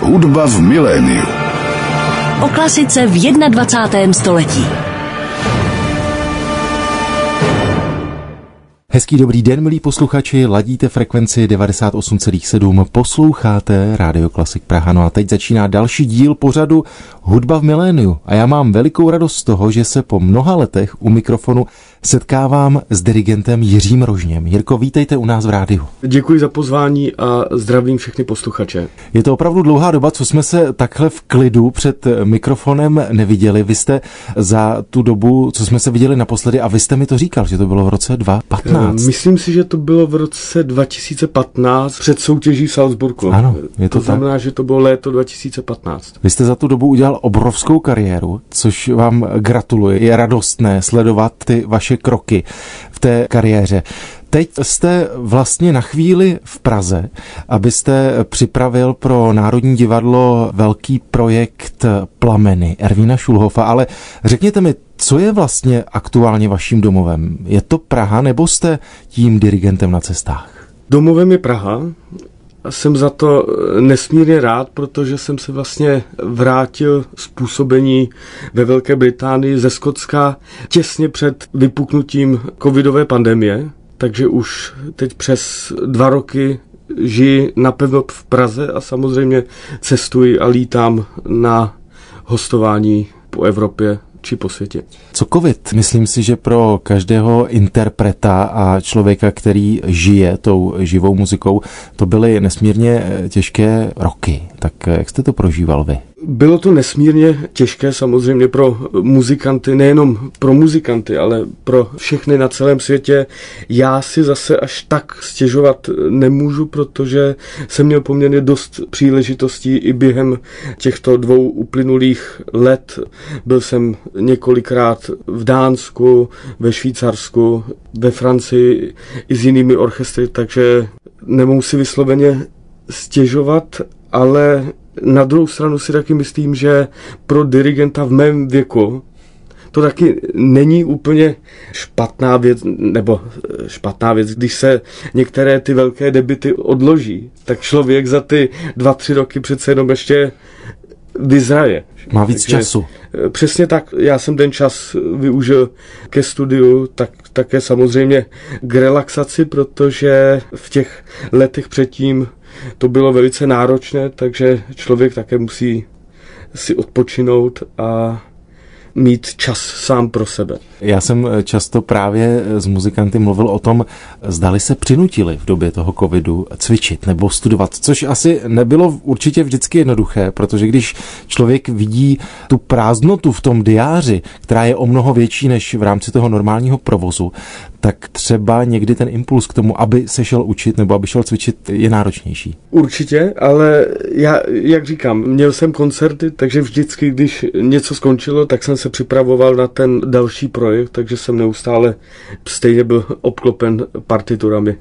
Hudba v miléniu. O klasice v 21. století. Hezký dobrý den, milí posluchači, ladíte frekvenci 98,7, posloucháte Radio Klasik Praha. No a teď začíná další díl pořadu Hudba v miléniu. A já mám velikou radost z toho, že se po mnoha letech u mikrofonu setkávám s dirigentem Jiřím Rožněm. Jirko, vítejte u nás v rádiu. Děkuji za pozvání a zdravím všechny posluchače. Je to opravdu dlouhá doba, co jsme se takhle v klidu před mikrofonem neviděli. Vy jste za tu dobu, co jsme se viděli naposledy, a vy jste mi to říkal, že to bylo v roce 2015. Eh, myslím si, že to bylo v roce 2015 před soutěží v Salzburgu. Ano, je to, to znamená, tak. že to bylo léto 2015. Vy jste za tu dobu udělal obrovskou kariéru, což vám gratuluji. Je radostné sledovat ty vaše vaše kroky v té kariéře. Teď jste vlastně na chvíli v Praze, abyste připravil pro Národní divadlo velký projekt Plameny Ervína Šulhofa, ale řekněte mi, co je vlastně aktuálně vaším domovem? Je to Praha nebo jste tím dirigentem na cestách? Domovem je Praha, jsem za to nesmírně rád, protože jsem se vlastně vrátil z působení ve Velké Británii ze Skotska těsně před vypuknutím covidové pandemie, takže už teď přes dva roky žiji napevno v Praze a samozřejmě cestuji a lítám na hostování po Evropě či po světě. Co covid? Myslím si, že pro každého interpreta a člověka, který žije tou živou muzikou, to byly nesmírně těžké roky. Tak jak jste to prožíval vy? Bylo to nesmírně těžké samozřejmě pro muzikanty, nejenom pro muzikanty, ale pro všechny na celém světě. Já si zase až tak stěžovat nemůžu, protože jsem měl poměrně dost příležitostí i během těchto dvou uplynulých let. Byl jsem několikrát v Dánsku, ve Švýcarsku, ve Francii i s jinými orchestry, takže nemohu si vysloveně stěžovat, ale na druhou stranu si taky myslím, že pro dirigenta v mém věku to taky není úplně špatná věc, nebo špatná věc, když se některé ty velké debity odloží, tak člověk za ty dva, tři roky přece jenom ještě vyzraje. Má víc Takže, času. Přesně tak. Já jsem ten čas využil ke studiu, tak také samozřejmě k relaxaci, protože v těch letech předtím to bylo velice náročné, takže člověk také musí si odpočinout a mít čas sám pro sebe. Já jsem eh, často právě s muzikanty mluvil o tom, zdali se přinutili v době toho covidu cvičit nebo studovat, což asi nebylo určitě vždycky jednoduché, protože když člověk vidí tu prázdnotu v tom diáři, která je o mnoho větší než v rámci toho normálního provozu, tak třeba někdy ten impuls k tomu, aby se šel učit nebo aby šel cvičit, je náročnější. Určitě, ale já, jak říkám, měl jsem koncerty, takže vždycky, když něco skončilo, tak jsem se připravoval na ten další projekt, takže jsem neustále stejně byl obklopen partiturami.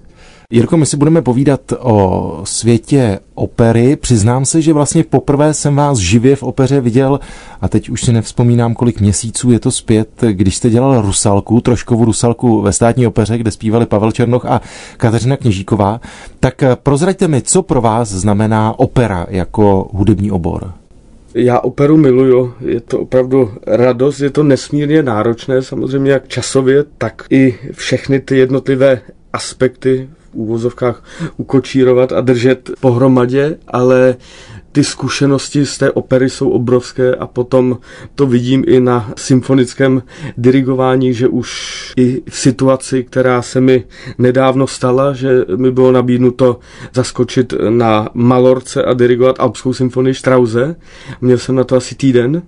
Jirko, my si budeme povídat o světě opery. Přiznám se, že vlastně poprvé jsem vás živě v opeře viděl a teď už si nevzpomínám, kolik měsíců je to zpět, když jste dělal Rusalku, troškovou Rusalku ve státní opeře, kde zpívali Pavel Černoch a Kateřina Kněžíková. Tak prozraďte mi, co pro vás znamená opera jako hudební obor? Já operu miluju, je to opravdu radost, je to nesmírně náročné, samozřejmě jak časově, tak i všechny ty jednotlivé aspekty úvozovkách ukočírovat a držet pohromadě, ale ty zkušenosti z té opery jsou obrovské a potom to vidím i na symfonickém dirigování, že už i v situaci, která se mi nedávno stala, že mi bylo nabídnuto zaskočit na Malorce a dirigovat Alpskou symfonii Strauze. Měl jsem na to asi týden.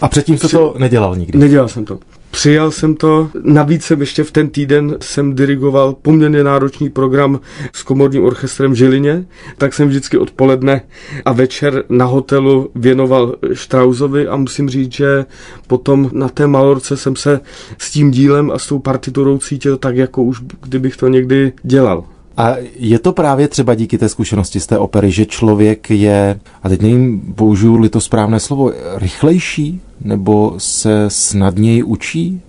A předtím jste to nedělal nikdy? Nedělal jsem to. Přijal jsem to, navíc jsem ještě v ten týden jsem dirigoval poměrně náročný program s komorním orchestrem v Žilině, tak jsem vždycky odpoledne a večer na hotelu věnoval Strausovi a musím říct, že potom na té Malorce jsem se s tím dílem a s tou partiturou cítil tak, jako už kdybych to někdy dělal. A je to právě třeba díky té zkušenosti z té opery, že člověk je, a teď nevím, použiju-li to správné slovo, rychlejší nebo se snadněji učí?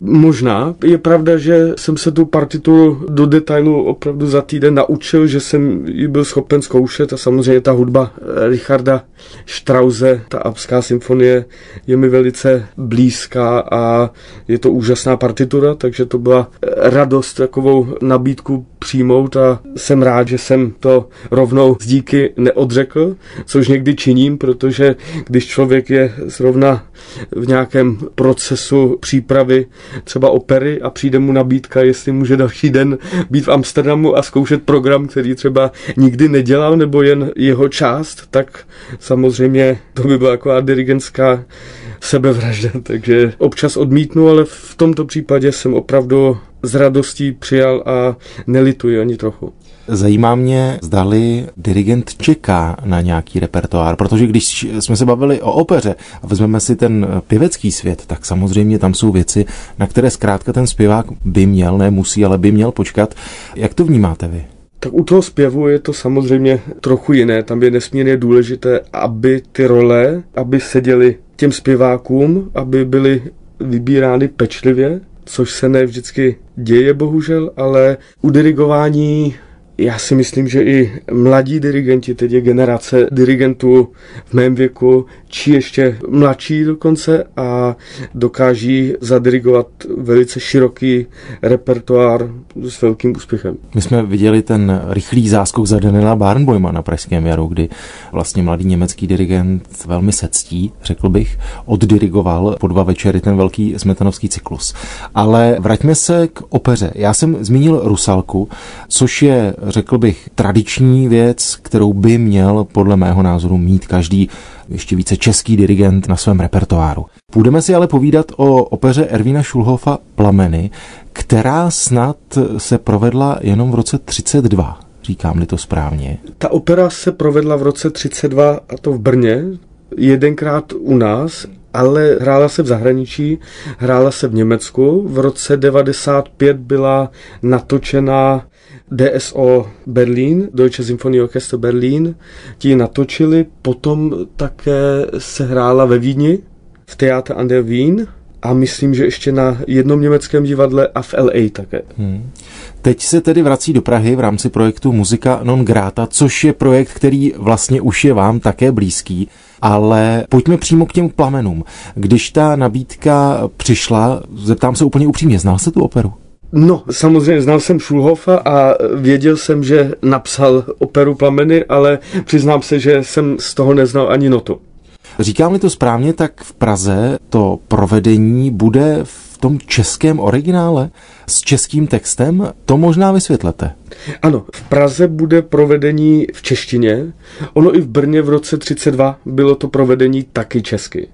Možná. Je pravda, že jsem se tu partituru do detailu opravdu za týden naučil, že jsem ji byl schopen zkoušet a samozřejmě ta hudba Richarda Strause, ta Abská symfonie, je mi velice blízká a je to úžasná partitura, takže to byla radost takovou nabídku přijmout a jsem rád, že jsem to rovnou z díky neodřekl, což někdy činím, protože když člověk je zrovna v nějakém procesu přípravy třeba opery a přijde mu nabídka, jestli může další den být v Amsterdamu a zkoušet program, který třeba nikdy nedělal, nebo jen jeho část, tak samozřejmě to by byla taková dirigentská sebevražda, takže občas odmítnu, ale v tomto případě jsem opravdu s radostí přijal a nelituji ani trochu. Zajímá mě, zdali dirigent čeká na nějaký repertoár, protože když jsme se bavili o opeře a vezmeme si ten pěvecký svět, tak samozřejmě tam jsou věci, na které zkrátka ten zpěvák by měl, ne musí, ale by měl počkat. Jak to vnímáte vy? Tak u toho zpěvu je to samozřejmě trochu jiné. Tam je nesmírně důležité, aby ty role, aby seděly těm zpěvákům, aby byly vybírány pečlivě, což se ne vždycky děje bohužel, ale u dirigování já si myslím, že i mladí dirigenti, teď je generace dirigentů v mém věku, či ještě mladší dokonce a dokáží zadirigovat velice široký repertoár s velkým úspěchem. My jsme viděli ten rychlý záskok za Daniela Barnboima na Pražském jaru, kdy vlastně mladý německý dirigent velmi sectí, řekl bych, oddirigoval po dva večery ten velký smetanovský cyklus. Ale vraťme se k opeře. Já jsem zmínil Rusalku, což je řekl bych, tradiční věc, kterou by měl podle mého názoru mít každý ještě více český dirigent na svém repertoáru. Půjdeme si ale povídat o opeře Ervína Šulhofa Plameny, která snad se provedla jenom v roce 32, říkám-li to správně. Ta opera se provedla v roce 32 a to v Brně, jedenkrát u nás ale hrála se v zahraničí, hrála se v Německu. V roce 95 byla natočena DSO Berlin, Deutsche Orchester Berlin, ti natočili, potom také se hrála ve Vídni, v Theater an der Wien a myslím, že ještě na jednom německém divadle a v LA také. Hmm. Teď se tedy vrací do Prahy v rámci projektu Muzika non grata, což je projekt, který vlastně už je vám také blízký. Ale pojďme přímo k těm plamenům. Když ta nabídka přišla, zeptám se úplně upřímně, znal se tu operu? No, samozřejmě znal jsem Schulhofa a věděl jsem, že napsal operu Plameny, ale přiznám se, že jsem z toho neznal ani notu. Říkám-li to správně, tak v Praze to provedení bude v tom českém originále s českým textem? To možná vysvětlete. Ano, v Praze bude provedení v češtině. Ono i v Brně v roce 32 bylo to provedení taky česky.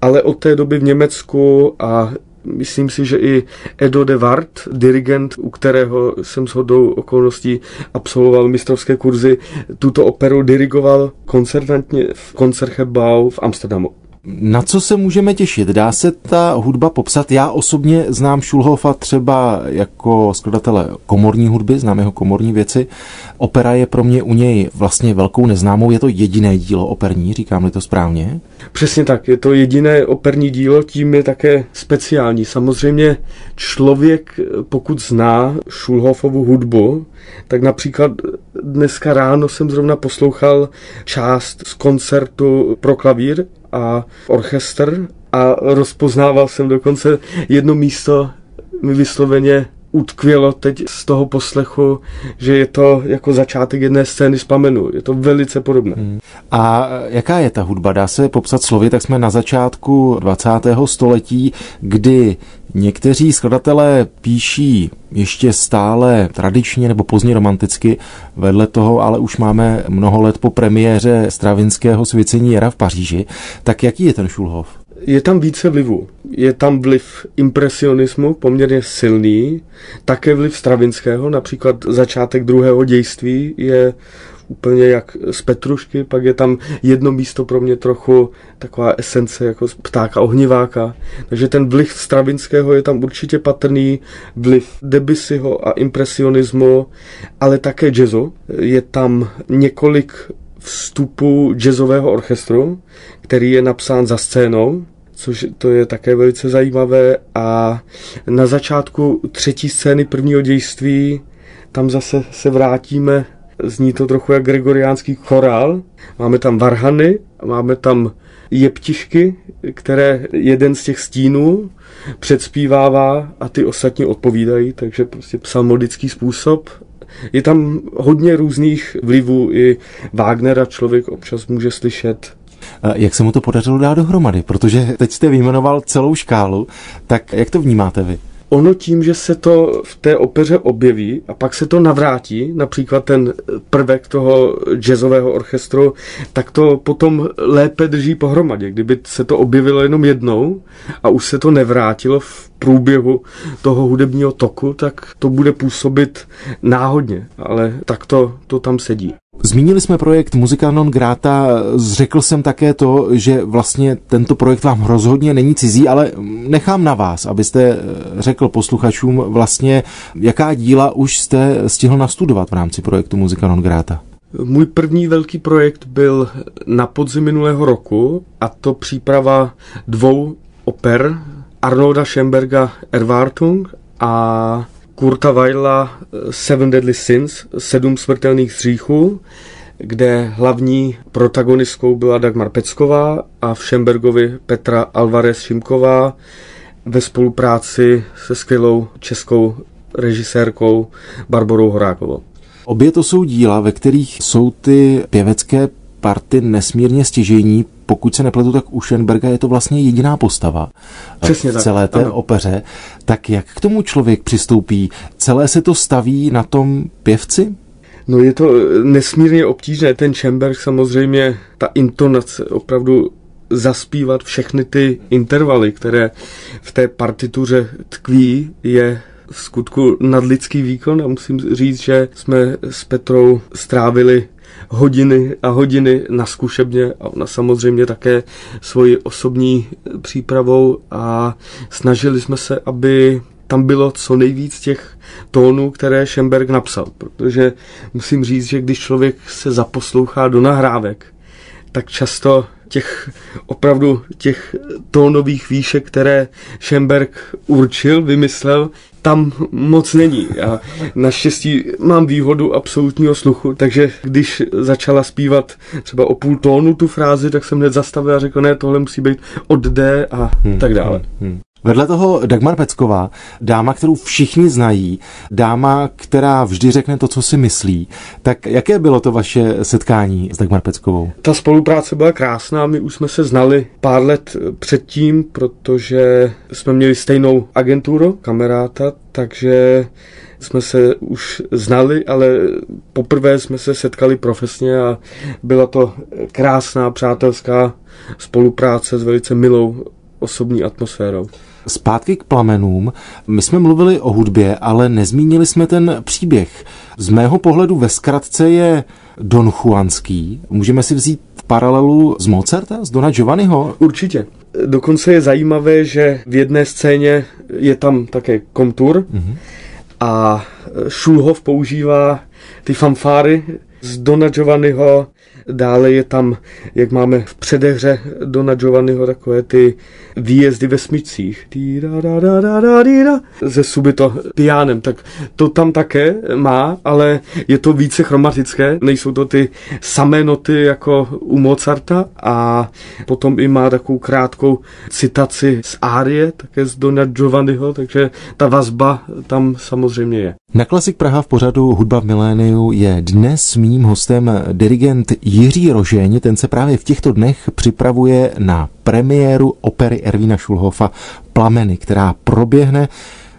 Ale od té doby v Německu a myslím si, že i Edo de Wart, dirigent, u kterého jsem shodou okolností absolvoval mistrovské kurzy, tuto operu dirigoval koncertantně v Koncertgebouw v Amsterdamu. Na co se můžeme těšit? Dá se ta hudba popsat? Já osobně znám Schulhofa třeba jako skladatele komorní hudby, znám jeho komorní věci. Opera je pro mě u něj vlastně velkou neznámou. Je to jediné dílo operní, říkám-li to správně? Přesně tak, je to jediné operní dílo, tím je také speciální. Samozřejmě člověk, pokud zná Schulhofovu hudbu, tak například dneska ráno jsem zrovna poslouchal část z koncertu pro klavír a orchestr a rozpoznával jsem dokonce jedno místo mi vysloveně utkvělo teď z toho poslechu, že je to jako začátek jedné scény z Pamenu. Je to velice podobné. Hmm. A jaká je ta hudba? Dá se popsat slovy, tak jsme na začátku 20. století, kdy někteří skladatelé píší ještě stále tradičně nebo pozdně romanticky, vedle toho ale už máme mnoho let po premiéře Stravinského svěcení jara v Paříži. Tak jaký je ten Šulhov? Je tam více vlivů. Je tam vliv impresionismu poměrně silný, také vliv Stravinského, například začátek druhého dějství je úplně jak z Petrušky, pak je tam jedno místo pro mě trochu taková esence jako z ptáka ohniváka. Takže ten vliv Stravinského je tam určitě patrný, vliv Debussyho a impresionismu, ale také jazzu. Je tam několik vstupu jazzového orchestru, který je napsán za scénou, což to je také velice zajímavé. A na začátku třetí scény prvního dějství tam zase se vrátíme, zní to trochu jak gregoriánský chorál. Máme tam varhany, máme tam jeptišky, které jeden z těch stínů předspívává a ty ostatní odpovídají, takže prostě psalmodický způsob. Je tam hodně různých vlivů, i Wagnera člověk občas může slyšet. Jak se mu to podařilo dát dohromady? Protože teď jste vyjmenoval celou škálu, tak jak to vnímáte vy? Ono tím, že se to v té opeře objeví a pak se to navrátí, například ten prvek toho jazzového orchestru, tak to potom lépe drží pohromadě. Kdyby se to objevilo jenom jednou a už se to nevrátilo v průběhu toho hudebního toku, tak to bude působit náhodně, ale tak to, to tam sedí. Zmínili jsme projekt Muzika non grata, řekl jsem také to, že vlastně tento projekt vám rozhodně není cizí, ale nechám na vás, abyste řekl posluchačům vlastně, jaká díla už jste stihl nastudovat v rámci projektu Muzika non grata. Můj první velký projekt byl na podzim minulého roku a to příprava dvou oper Arnolda Schemberga Erwartung a Kurta Weila Seven Deadly Sins, Sedm smrtelných hříchů, kde hlavní protagonistkou byla Dagmar Pecková a v Schembergovi Petra Alvarez Šimková ve spolupráci se skvělou českou režisérkou Barborou Horákovou. Obě to jsou díla, ve kterých jsou ty pěvecké party nesmírně stěžení, pokud se nepletu, tak u Schoenberga je to vlastně jediná postava Přesně v celé tak, té ano. opeře. Tak jak k tomu člověk přistoupí? Celé se to staví na tom pěvci? No je to nesmírně obtížné. Ten Schoenberg samozřejmě, ta intonace, opravdu zaspívat všechny ty intervaly, které v té partituře tkví, je v skutku nadlidský výkon a musím říct, že jsme s Petrou strávili hodiny a hodiny na zkušebně a ona samozřejmě také svoji osobní přípravou a snažili jsme se, aby tam bylo co nejvíc těch tónů, které Schemberg napsal, protože musím říct, že když člověk se zaposlouchá do nahrávek, tak často těch opravdu těch tónových výšek, které Schemberg určil, vymyslel, tam moc není. A naštěstí mám výhodu absolutního sluchu, takže když začala zpívat třeba o půl tónu tu frázi, tak jsem hned zastavil a řekl, ne, tohle musí být od D a hmm, tak dále. Hmm, hmm. Vedle toho Dagmar Pecková, dáma, kterou všichni znají, dáma, která vždy řekne to, co si myslí. Tak jaké bylo to vaše setkání s Dagmar Peckovou? Ta spolupráce byla krásná, my už jsme se znali pár let předtím, protože jsme měli stejnou agenturu, kamaráta, takže jsme se už znali, ale poprvé jsme se setkali profesně a byla to krásná přátelská spolupráce s velice milou osobní atmosférou. Zpátky k plamenům. My jsme mluvili o hudbě, ale nezmínili jsme ten příběh. Z mého pohledu ve zkratce je Don Juanský. Můžeme si vzít paralelu z Mozarta, z Dona Giovanniho? Určitě. Dokonce je zajímavé, že v jedné scéně je tam také kontur mm-hmm. a Šulhov používá ty fanfáry z Dona Giovanniho Dále je tam, jak máme v předehře Dona Giovanniho, takové ty výjezdy ve smyčcích. Ze subito pianem, tak to tam také má, ale je to více chromatické. Nejsou to ty samé noty jako u Mozarta a potom i má takovou krátkou citaci z árie, také z Dona Giovanniho, takže ta vazba tam samozřejmě je. Na Klasik Praha v pořadu Hudba v miléniu je dnes mým hostem dirigent Jiří Rožeň. Ten se právě v těchto dnech připravuje na premiéru opery Ervína Šulhofa Plameny, která proběhne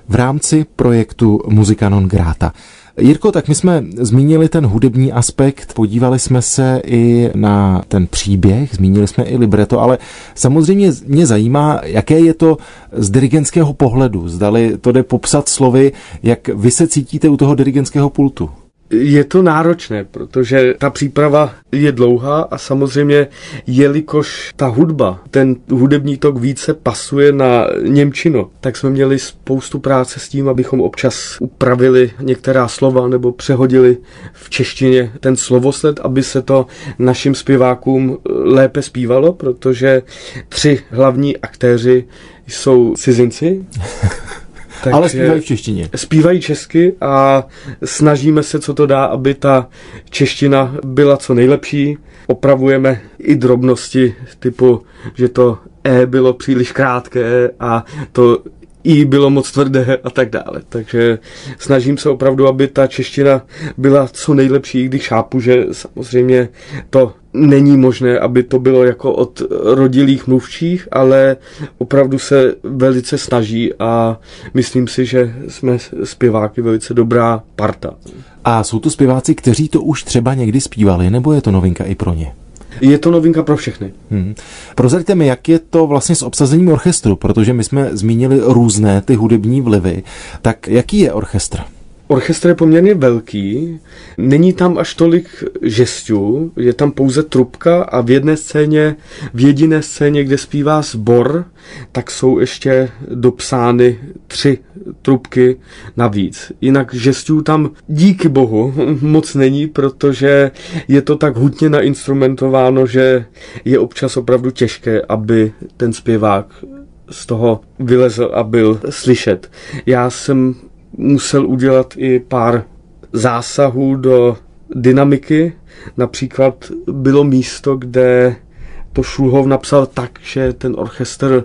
v rámci projektu Muzika non grata. Jirko, tak my jsme zmínili ten hudební aspekt, podívali jsme se i na ten příběh, zmínili jsme i libreto, ale samozřejmě mě zajímá, jaké je to z dirigentského pohledu. Zdali to jde popsat slovy, jak vy se cítíte u toho dirigentského pultu. Je to náročné, protože ta příprava je dlouhá a samozřejmě, jelikož ta hudba, ten hudební tok více pasuje na Němčino, tak jsme měli spoustu práce s tím, abychom občas upravili některá slova nebo přehodili v češtině ten slovosled, aby se to našim zpěvákům lépe zpívalo, protože tři hlavní aktéři jsou cizinci. Tak Ale zpívají v češtině. Zpívají česky a snažíme se, co to dá, aby ta čeština byla co nejlepší. Opravujeme i drobnosti typu, že to E bylo příliš krátké a to i bylo moc tvrdé a tak dále. Takže snažím se opravdu, aby ta čeština byla co nejlepší, když chápu, že samozřejmě to není možné, aby to bylo jako od rodilých mluvčích, ale opravdu se velice snaží a myslím si, že jsme zpěváky velice dobrá parta. A jsou to zpěváci, kteří to už třeba někdy zpívali, nebo je to novinka i pro ně? Je to novinka pro všechny. Hmm. Prozraďte mi, jak je to vlastně s obsazením orchestru, protože my jsme zmínili různé ty hudební vlivy. Tak jaký je orchestr? Orchestr je poměrně velký, není tam až tolik žestů, je tam pouze trubka a v jedné scéně, v jediné scéně, kde zpívá sbor, tak jsou ještě dopsány tři trubky navíc. Jinak žestů tam díky bohu moc není, protože je to tak hutně nainstrumentováno, že je občas opravdu těžké, aby ten zpěvák z toho vylezl a byl slyšet. Já jsem musel udělat i pár zásahů do dynamiky. Například bylo místo, kde to Šulhov napsal tak, že ten orchestr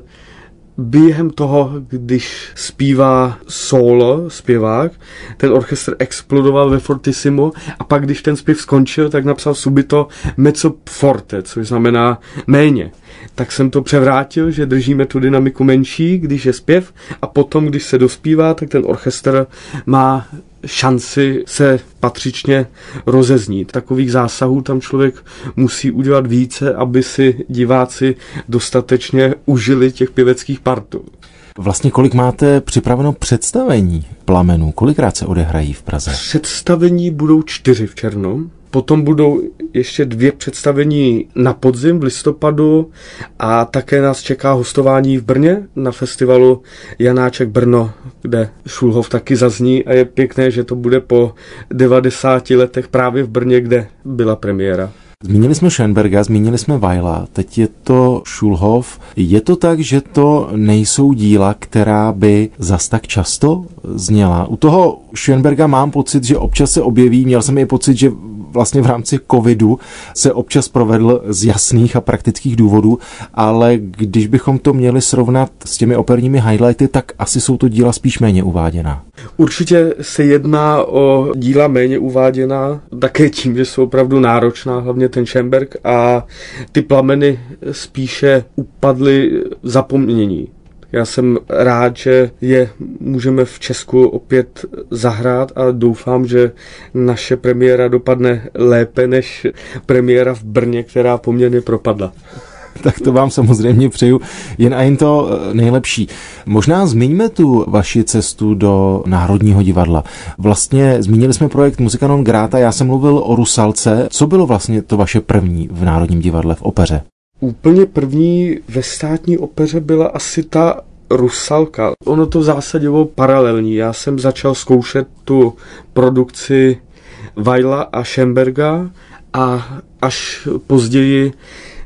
během toho, když zpívá solo, zpěvák, ten orchestr explodoval ve fortissimo a pak, když ten zpěv skončil, tak napsal subito mezzo forte, což znamená méně. Tak jsem to převrátil, že držíme tu dynamiku menší, když je zpěv a potom, když se dospívá, tak ten orchestr má šanci se patřičně rozeznít. Takových zásahů tam člověk musí udělat více, aby si diváci dostatečně užili těch pěveckých partů. Vlastně kolik máte připraveno představení plamenů? Kolikrát se odehrají v Praze? Představení budou čtyři v červnu. Potom budou ještě dvě představení na podzim v listopadu a také nás čeká hostování v Brně na festivalu Janáček Brno, kde Šulhov taky zazní a je pěkné, že to bude po 90 letech právě v Brně, kde byla premiéra. Zmínili jsme Schoenberga, zmínili jsme Weila, teď je to Schulhoff. Je to tak, že to nejsou díla, která by zas tak často zněla? U toho Schoenberga mám pocit, že občas se objeví, měl jsem i pocit, že vlastně v rámci covidu se občas provedl z jasných a praktických důvodů, ale když bychom to měli srovnat s těmi operními highlighty, tak asi jsou to díla spíš méně uváděná. Určitě se jedná o díla méně uváděná, také tím, že jsou opravdu náročná, hlavně ten Schemberg a ty plameny spíše upadly zapomnění. Já jsem rád, že je můžeme v Česku opět zahrát a doufám, že naše premiéra dopadne lépe než premiéra v Brně, která poměrně propadla tak to vám samozřejmě přeju jen a jen to eh, nejlepší. Možná zmiňme tu vaši cestu do Národního divadla. Vlastně zmínili jsme projekt Muzikanon Gráta, já jsem mluvil o Rusalce. Co bylo vlastně to vaše první v Národním divadle v opeře? Úplně první ve státní opeře byla asi ta Rusalka. Ono to v zásadě bylo paralelní. Já jsem začal zkoušet tu produkci Vajla a Schemberga a až později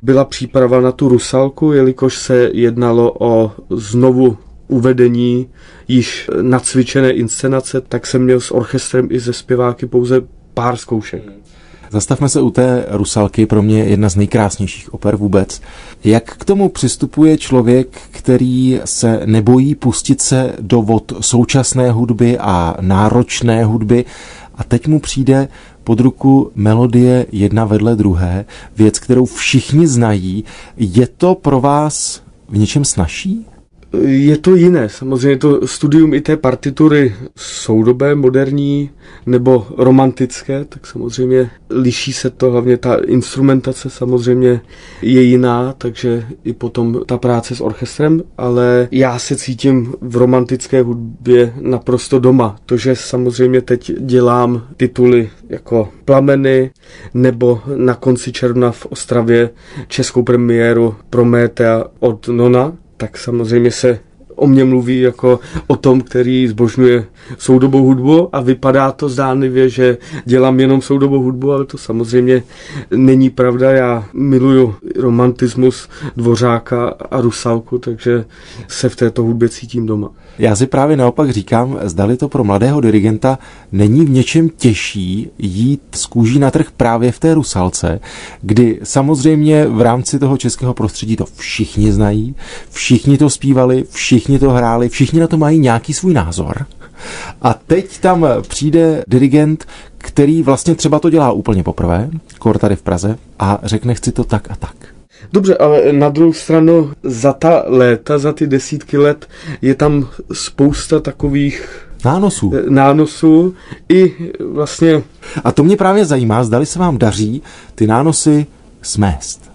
byla příprava na tu Rusalku, jelikož se jednalo o znovu uvedení již nacvičené inscenace, tak jsem měl s orchestrem i ze zpěváky pouze pár zkoušek. Zastavme se u té Rusalky, pro mě jedna z nejkrásnějších oper vůbec. Jak k tomu přistupuje člověk, který se nebojí pustit se do vod současné hudby a náročné hudby a teď mu přijde pod ruku melodie jedna vedle druhé, věc, kterou všichni znají. Je to pro vás v něčem snažší? Je to jiné, samozřejmě to studium i té partitury soudobé, moderní nebo romantické, tak samozřejmě liší se to, hlavně ta instrumentace samozřejmě je jiná, takže i potom ta práce s orchestrem, ale já se cítím v romantické hudbě naprosto doma. To, že samozřejmě teď dělám tituly jako Plameny nebo na konci června v Ostravě českou premiéru Prometea od Nona, tak samozřejmě se o mě mluví jako o tom, který zbožňuje soudobou hudbu a vypadá to zdánlivě, že dělám jenom soudobou hudbu, ale to samozřejmě není pravda. Já miluju romantismus Dvořáka a Rusalku, takže se v této hudbě cítím doma. Já si právě naopak říkám, zdali to pro mladého dirigenta není v něčem těžší jít z kůží na trh právě v té Rusalce, kdy samozřejmě v rámci toho českého prostředí to všichni znají, všichni to zpívali, všichni to hráli, všichni na to mají nějaký svůj názor. A teď tam přijde dirigent, který vlastně třeba to dělá úplně poprvé, kor tady v Praze, a řekne chci to tak a tak. Dobře, ale na druhou stranu za ta léta, za ty desítky let je tam spousta takových nánosů. Eh, nánosů i vlastně... A to mě právě zajímá, zdali se vám daří ty nánosy smést.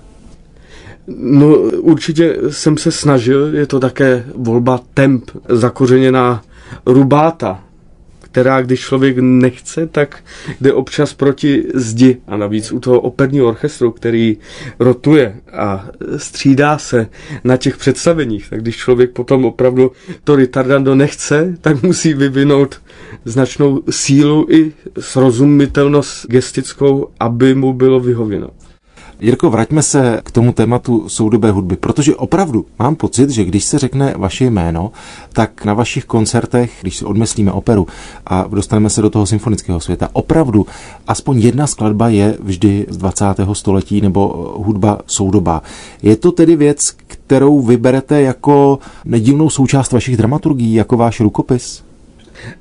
No určitě jsem se snažil, je to také volba temp zakořeněná rubáta, která, když člověk nechce, tak jde občas proti zdi. A navíc u toho operního orchestru, který rotuje a střídá se na těch představeních, tak když člověk potom opravdu to retardando nechce, tak musí vyvinout značnou sílu i srozumitelnost gestickou, aby mu bylo vyhověno. Jirko, vraťme se k tomu tématu soudobé hudby, protože opravdu mám pocit, že když se řekne vaše jméno, tak na vašich koncertech, když si odmyslíme operu a dostaneme se do toho symfonického světa, opravdu aspoň jedna skladba je vždy z 20. století nebo hudba soudobá. Je to tedy věc, kterou vyberete jako nedílnou součást vašich dramaturgií, jako váš rukopis?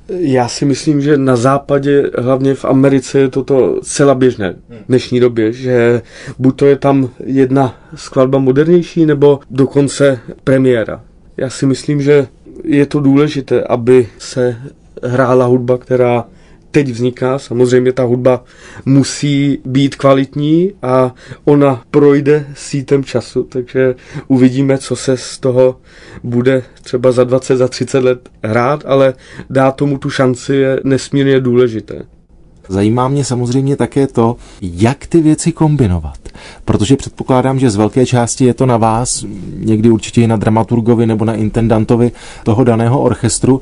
Já si myslím, že na západě, hlavně v Americe, je toto celá běžné v dnešní době, že buď to je tam jedna skladba modernější, nebo dokonce premiéra. Já si myslím, že je to důležité, aby se hrála hudba, která teď vzniká. Samozřejmě ta hudba musí být kvalitní a ona projde sítem času, takže uvidíme, co se z toho bude třeba za 20, za 30 let hrát, ale dá tomu tu šanci je nesmírně důležité. Zajímá mě samozřejmě také to, jak ty věci kombinovat. Protože předpokládám, že z velké části je to na vás, někdy určitě i na dramaturgovi nebo na intendantovi toho daného orchestru,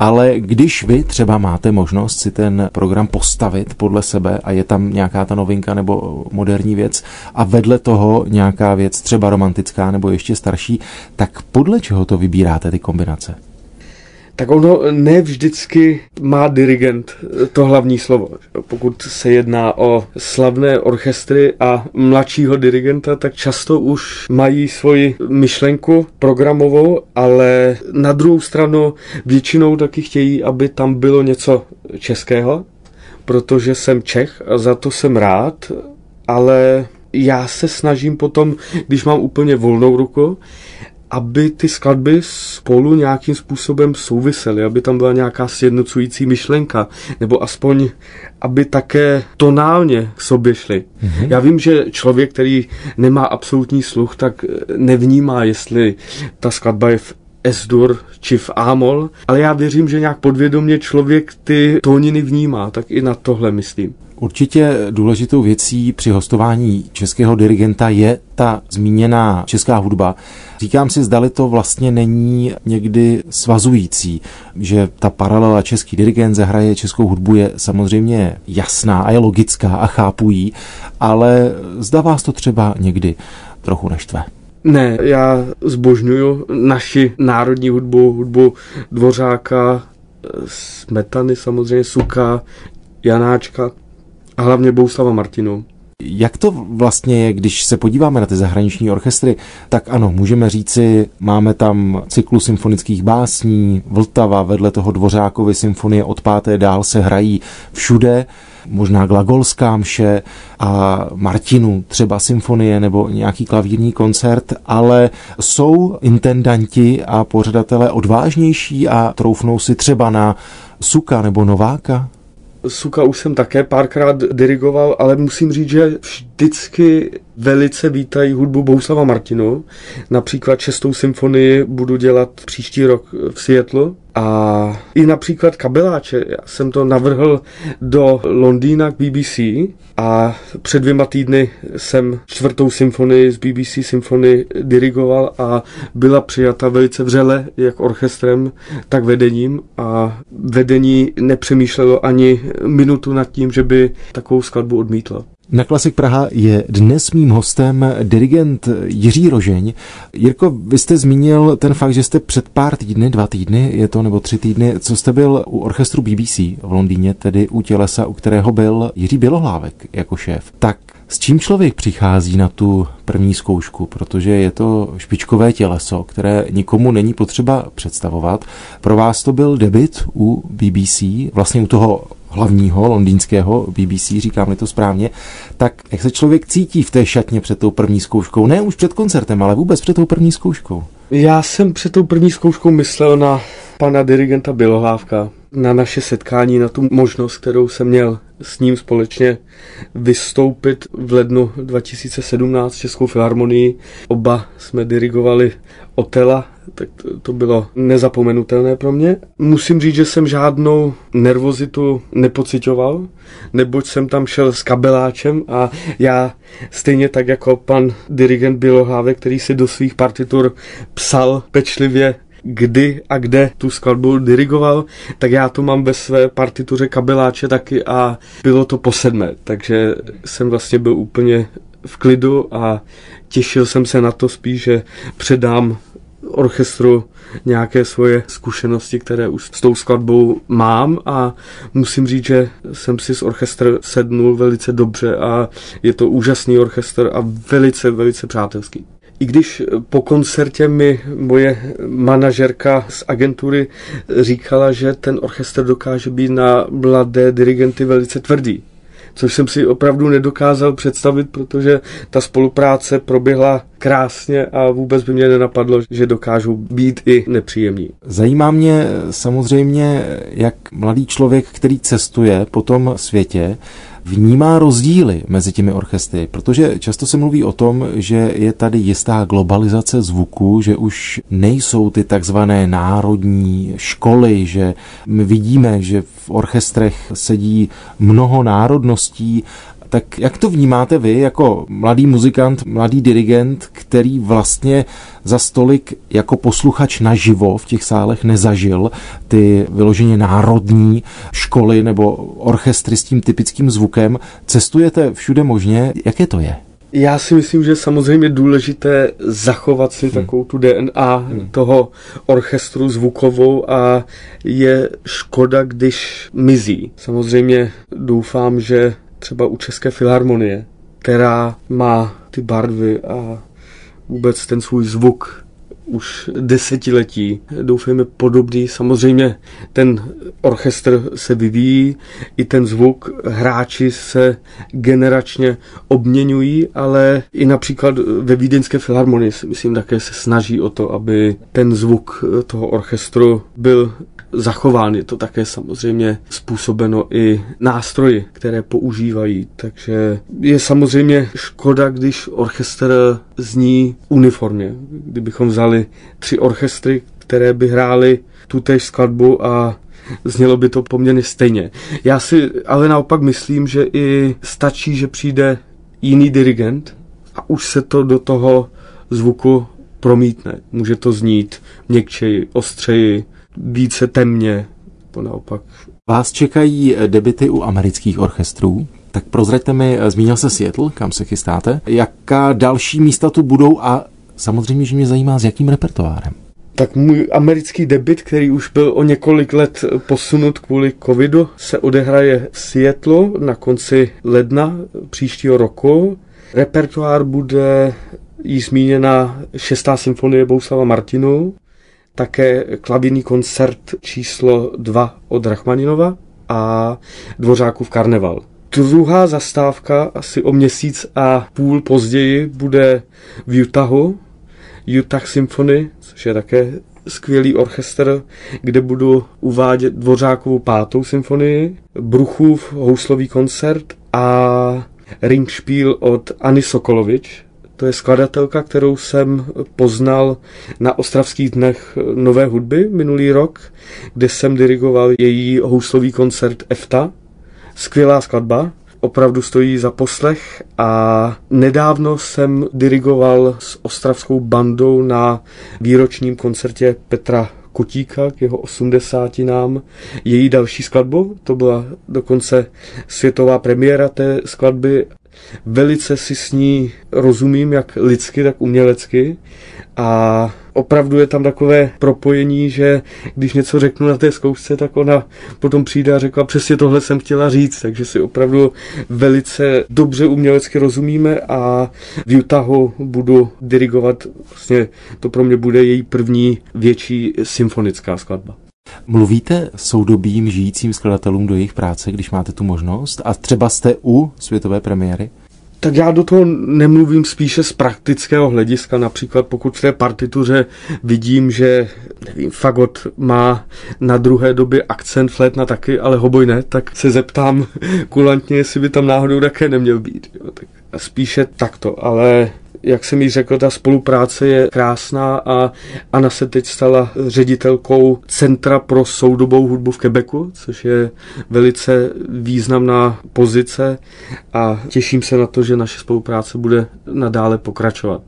ale když vy třeba máte možnost si ten program postavit podle sebe a je tam nějaká ta novinka nebo moderní věc a vedle toho nějaká věc třeba romantická nebo ještě starší, tak podle čeho to vybíráte ty kombinace? Tak ono ne vždycky má dirigent to hlavní slovo. Pokud se jedná o slavné orchestry a mladšího dirigenta, tak často už mají svoji myšlenku programovou, ale na druhou stranu většinou taky chtějí, aby tam bylo něco českého, protože jsem Čech a za to jsem rád, ale já se snažím potom, když mám úplně volnou ruku, aby ty skladby spolu nějakým způsobem souvisely, aby tam byla nějaká sjednocující myšlenka, nebo aspoň, aby také tonálně k sobě šly. Mm-hmm. Já vím, že člověk, který nemá absolutní sluch, tak nevnímá, jestli ta skladba je v S-dur či v A-mol, ale já věřím, že nějak podvědomě člověk ty tóniny vnímá, tak i na tohle myslím. Určitě důležitou věcí při hostování českého dirigenta je ta zmíněná česká hudba. Říkám si, zdali to vlastně není někdy svazující, že ta paralela český dirigent zahraje českou hudbu je samozřejmě jasná a je logická a chápu jí, ale zdá vás to třeba někdy trochu neštve. Ne, já zbožňuju naši národní hudbu, hudbu Dvořáka, Smetany samozřejmě, Suka, Janáčka a hlavně Bouslava Martinu. Jak to vlastně je, když se podíváme na ty zahraniční orchestry, tak ano, můžeme říci, máme tam cyklus symfonických básní, Vltava, vedle toho Dvořákovy symfonie od páté dál se hrají všude, možná glagolská mše a Martinu třeba symfonie nebo nějaký klavírní koncert, ale jsou intendanti a pořadatelé odvážnější a troufnou si třeba na Suka nebo Nováka? Suka už jsem také párkrát dirigoval, ale musím říct, že vždycky velice vítají hudbu Bouslava Martinu. Například šestou symfonii budu dělat příští rok v Seattle a i například kabeláče. Já jsem to navrhl do Londýna k BBC a před dvěma týdny jsem čtvrtou symfonii z BBC symfonii dirigoval a byla přijata velice vřele, jak orchestrem, tak vedením a vedení nepřemýšlelo ani minutu nad tím, že by takovou skladbu odmítlo. Na Klasik Praha je dnes mým hostem dirigent Jiří Rožeň. Jirko, vy jste zmínil ten fakt, že jste před pár týdny, dva týdny, je to nebo tři týdny, co jste byl u orchestru BBC v Londýně, tedy u tělesa, u kterého byl Jiří Bělohlávek jako šéf. Tak s čím člověk přichází na tu první zkoušku, protože je to špičkové těleso, které nikomu není potřeba představovat. Pro vás to byl debit u BBC, vlastně u toho hlavního londýnského BBC, říkám-li to správně, tak jak se člověk cítí v té šatně před tou první zkouškou? Ne už před koncertem, ale vůbec před tou první zkouškou. Já jsem před tou první zkouškou myslel na pana dirigenta Bilohlávka, na naše setkání, na tu možnost, kterou jsem měl s ním společně vystoupit v lednu 2017 Českou filharmonii. Oba jsme dirigovali Otela, tak to, to bylo nezapomenutelné pro mě. Musím říct, že jsem žádnou nervozitu nepocitoval, neboť jsem tam šel s kabeláčem a já stejně tak jako pan dirigent Bilohávek, který si do svých partitur psal pečlivě kdy a kde tu skladbu dirigoval, tak já to mám ve své partituře kabeláče taky a bylo to po sedmé, takže jsem vlastně byl úplně v klidu a těšil jsem se na to spíš, že předám orchestru nějaké svoje zkušenosti, které už s tou skladbou mám a musím říct, že jsem si s orchestr sednul velice dobře a je to úžasný orchestr a velice, velice přátelský. I když po koncertě mi moje manažerka z agentury říkala, že ten orchestr dokáže být na mladé dirigenty velice tvrdý což jsem si opravdu nedokázal představit, protože ta spolupráce proběhla krásně a vůbec by mě nenapadlo, že dokážou být i nepříjemní. Zajímá mě samozřejmě, jak mladý člověk, který cestuje po tom světě, vnímá rozdíly mezi těmi orchestry, protože často se mluví o tom, že je tady jistá globalizace zvuku, že už nejsou ty takzvané národní školy, že my vidíme, že v orchestrech sedí mnoho národností tak jak to vnímáte vy jako mladý muzikant, mladý dirigent, který vlastně za stolik jako posluchač naživo v těch sálech nezažil ty vyloženě národní školy nebo orchestry s tím typickým zvukem? Cestujete všude možně, jaké to je? Já si myslím, že je samozřejmě důležité zachovat si hmm. takovou tu DNA hmm. toho orchestru zvukovou a je škoda, když mizí. Samozřejmě doufám, že třeba u České filharmonie, která má ty barvy a vůbec ten svůj zvuk už desetiletí. Doufejme podobný. Samozřejmě ten orchestr se vyvíjí, i ten zvuk, hráči se generačně obměňují, ale i například ve Vídeňské filharmonii si myslím také se snaží o to, aby ten zvuk toho orchestru byl zachován. Je to také samozřejmě způsobeno i nástroji, které používají. Takže je samozřejmě škoda, když orchestr zní uniformně. Kdybychom vzali tři orchestry, které by hrály tutéž skladbu a znělo by to poměrně stejně. Já si ale naopak myslím, že i stačí, že přijde jiný dirigent a už se to do toho zvuku promítne. Může to znít měkčeji, ostřeji, více temně, to naopak. Vás čekají debity u amerických orchestrů? Tak prozraďte mi, zmínil se Seattle, kam se chystáte. Jaká další místa tu budou a samozřejmě, že mě zajímá, s jakým repertoárem? Tak můj americký debit, který už byl o několik let posunut kvůli covidu, se odehraje v Seattle na konci ledna příštího roku. Repertoár bude jí zmíněna šestá symfonie Bouslava Martinu, také klavírní koncert číslo 2 od Rachmaninova a Dvořákův karneval. Druhá zastávka asi o měsíc a půl později bude v Utahu, Utah Symphony, což je také skvělý orchestr, kde budu uvádět Dvořákovou pátou symfonii, Bruchův houslový koncert a Ringspiel od Ani Sokolovič. To je skladatelka, kterou jsem poznal na Ostravských dnech nové hudby minulý rok, kde jsem dirigoval její houslový koncert EFTA. Skvělá skladba, opravdu stojí za poslech a nedávno jsem dirigoval s ostravskou bandou na výročním koncertě Petra Kotíka k jeho osmdesátinám její další skladbu. To byla dokonce světová premiéra té skladby. Velice si s ní rozumím, jak lidsky, tak umělecky. A opravdu je tam takové propojení, že když něco řeknu na té zkoušce, tak ona potom přijde a řekla, přesně tohle jsem chtěla říct, takže si opravdu velice dobře umělecky rozumíme a v Utahu budu dirigovat, vlastně to pro mě bude její první větší symfonická skladba. Mluvíte soudobým žijícím skladatelům do jejich práce, když máte tu možnost? A třeba jste u světové premiéry? Tak já do toho nemluvím spíše z praktického hlediska. Například pokud v té partituře vidím, že nevím, fagot má na druhé době akcent flétna taky, ale hoboj ne, tak se zeptám kulantně, jestli by tam náhodou také neměl být. Jo, tak spíše takto, ale jak jsem ji řekl, ta spolupráce je krásná a Anna se teď stala ředitelkou Centra pro soudobou hudbu v Quebecu, což je velice významná pozice a těším se na to, že naše spolupráce bude nadále pokračovat.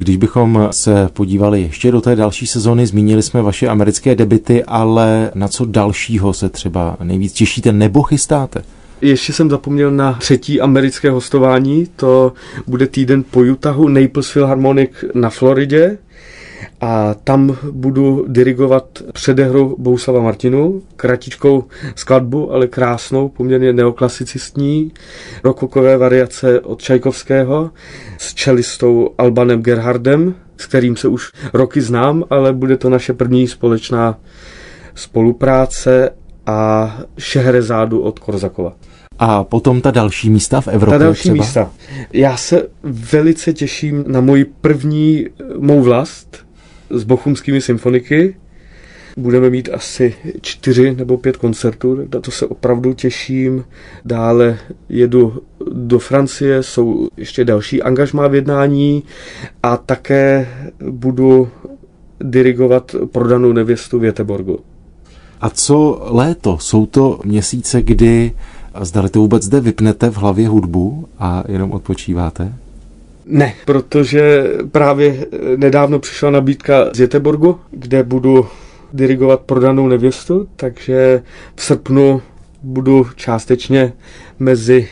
Když bychom se podívali ještě do té další sezóny, zmínili jsme vaše americké debity, ale na co dalšího se třeba nejvíc těšíte nebo chystáte? Ještě jsem zapomněl na třetí americké hostování, to bude týden po Utahu, Naples Philharmonic na Floridě. A tam budu dirigovat předehru Bouslava Martinu, kratičkou skladbu, ale krásnou, poměrně neoklasicistní, rokokové variace od Čajkovského s čelistou Albanem Gerhardem, s kterým se už roky znám, ale bude to naše první společná spolupráce a Šehrezádu od Korzakova. A potom ta další místa v Evropě Ta další třeba? místa. Já se velice těším na moji první mou vlast s bochumskými symfoniky. Budeme mít asi čtyři nebo pět koncertů, na to se opravdu těším. Dále jedu do Francie, jsou ještě další angažmá v jednání a také budu dirigovat prodanou nevěstu v Jeteborgu. A co léto? Jsou to měsíce, kdy zdali to vůbec zde vypnete v hlavě hudbu a jenom odpočíváte? Ne, protože právě nedávno přišla nabídka z Jeteborgu, kde budu dirigovat prodanou nevěstu, takže v srpnu budu částečně mezi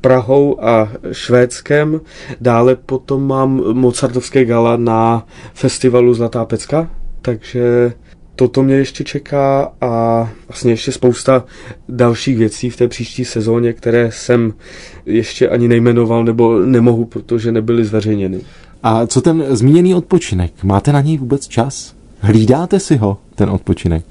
Prahou a Švédskem. Dále potom mám Mozartovské gala na festivalu Zlatá pecka, takže toto mě ještě čeká a vlastně ještě spousta dalších věcí v té příští sezóně, které jsem ještě ani nejmenoval nebo nemohu, protože nebyly zveřejněny. A co ten zmíněný odpočinek? Máte na něj vůbec čas? Hlídáte si ho, ten odpočinek?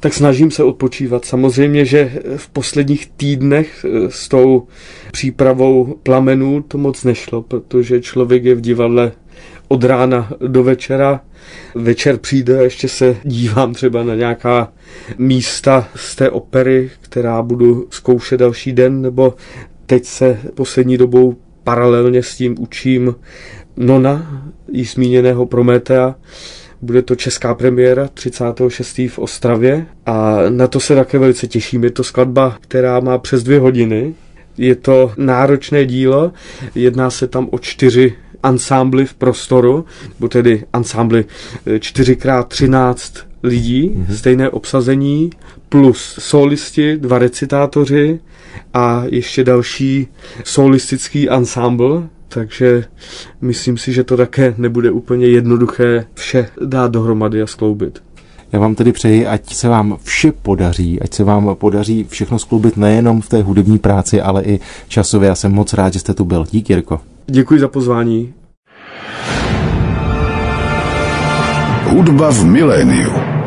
Tak snažím se odpočívat. Samozřejmě, že v posledních týdnech s tou přípravou plamenů to moc nešlo, protože člověk je v divadle od rána do večera. Večer přijde ještě se dívám třeba na nějaká místa z té opery, která budu zkoušet další den, nebo teď se poslední dobou paralelně s tím učím Nona, jí zmíněného Prometea. Bude to česká premiéra 36. v Ostravě a na to se také velice těším. Je to skladba, která má přes dvě hodiny. Je to náročné dílo, jedná se tam o čtyři ansámbly v prostoru, nebo tedy ansámbly 4x13 lidí, mm-hmm. stejné obsazení, plus solisti, dva recitátoři a ještě další solistický ansámbl, takže myslím si, že to také nebude úplně jednoduché vše dát dohromady a skloubit. Já vám tedy přeji, ať se vám vše podaří, ať se vám podaří všechno skloubit nejenom v té hudební práci, ale i časově. Já jsem moc rád, že jste tu byl. Díky, Jirko. Děkuji za pozvání. Hudba v miléniu.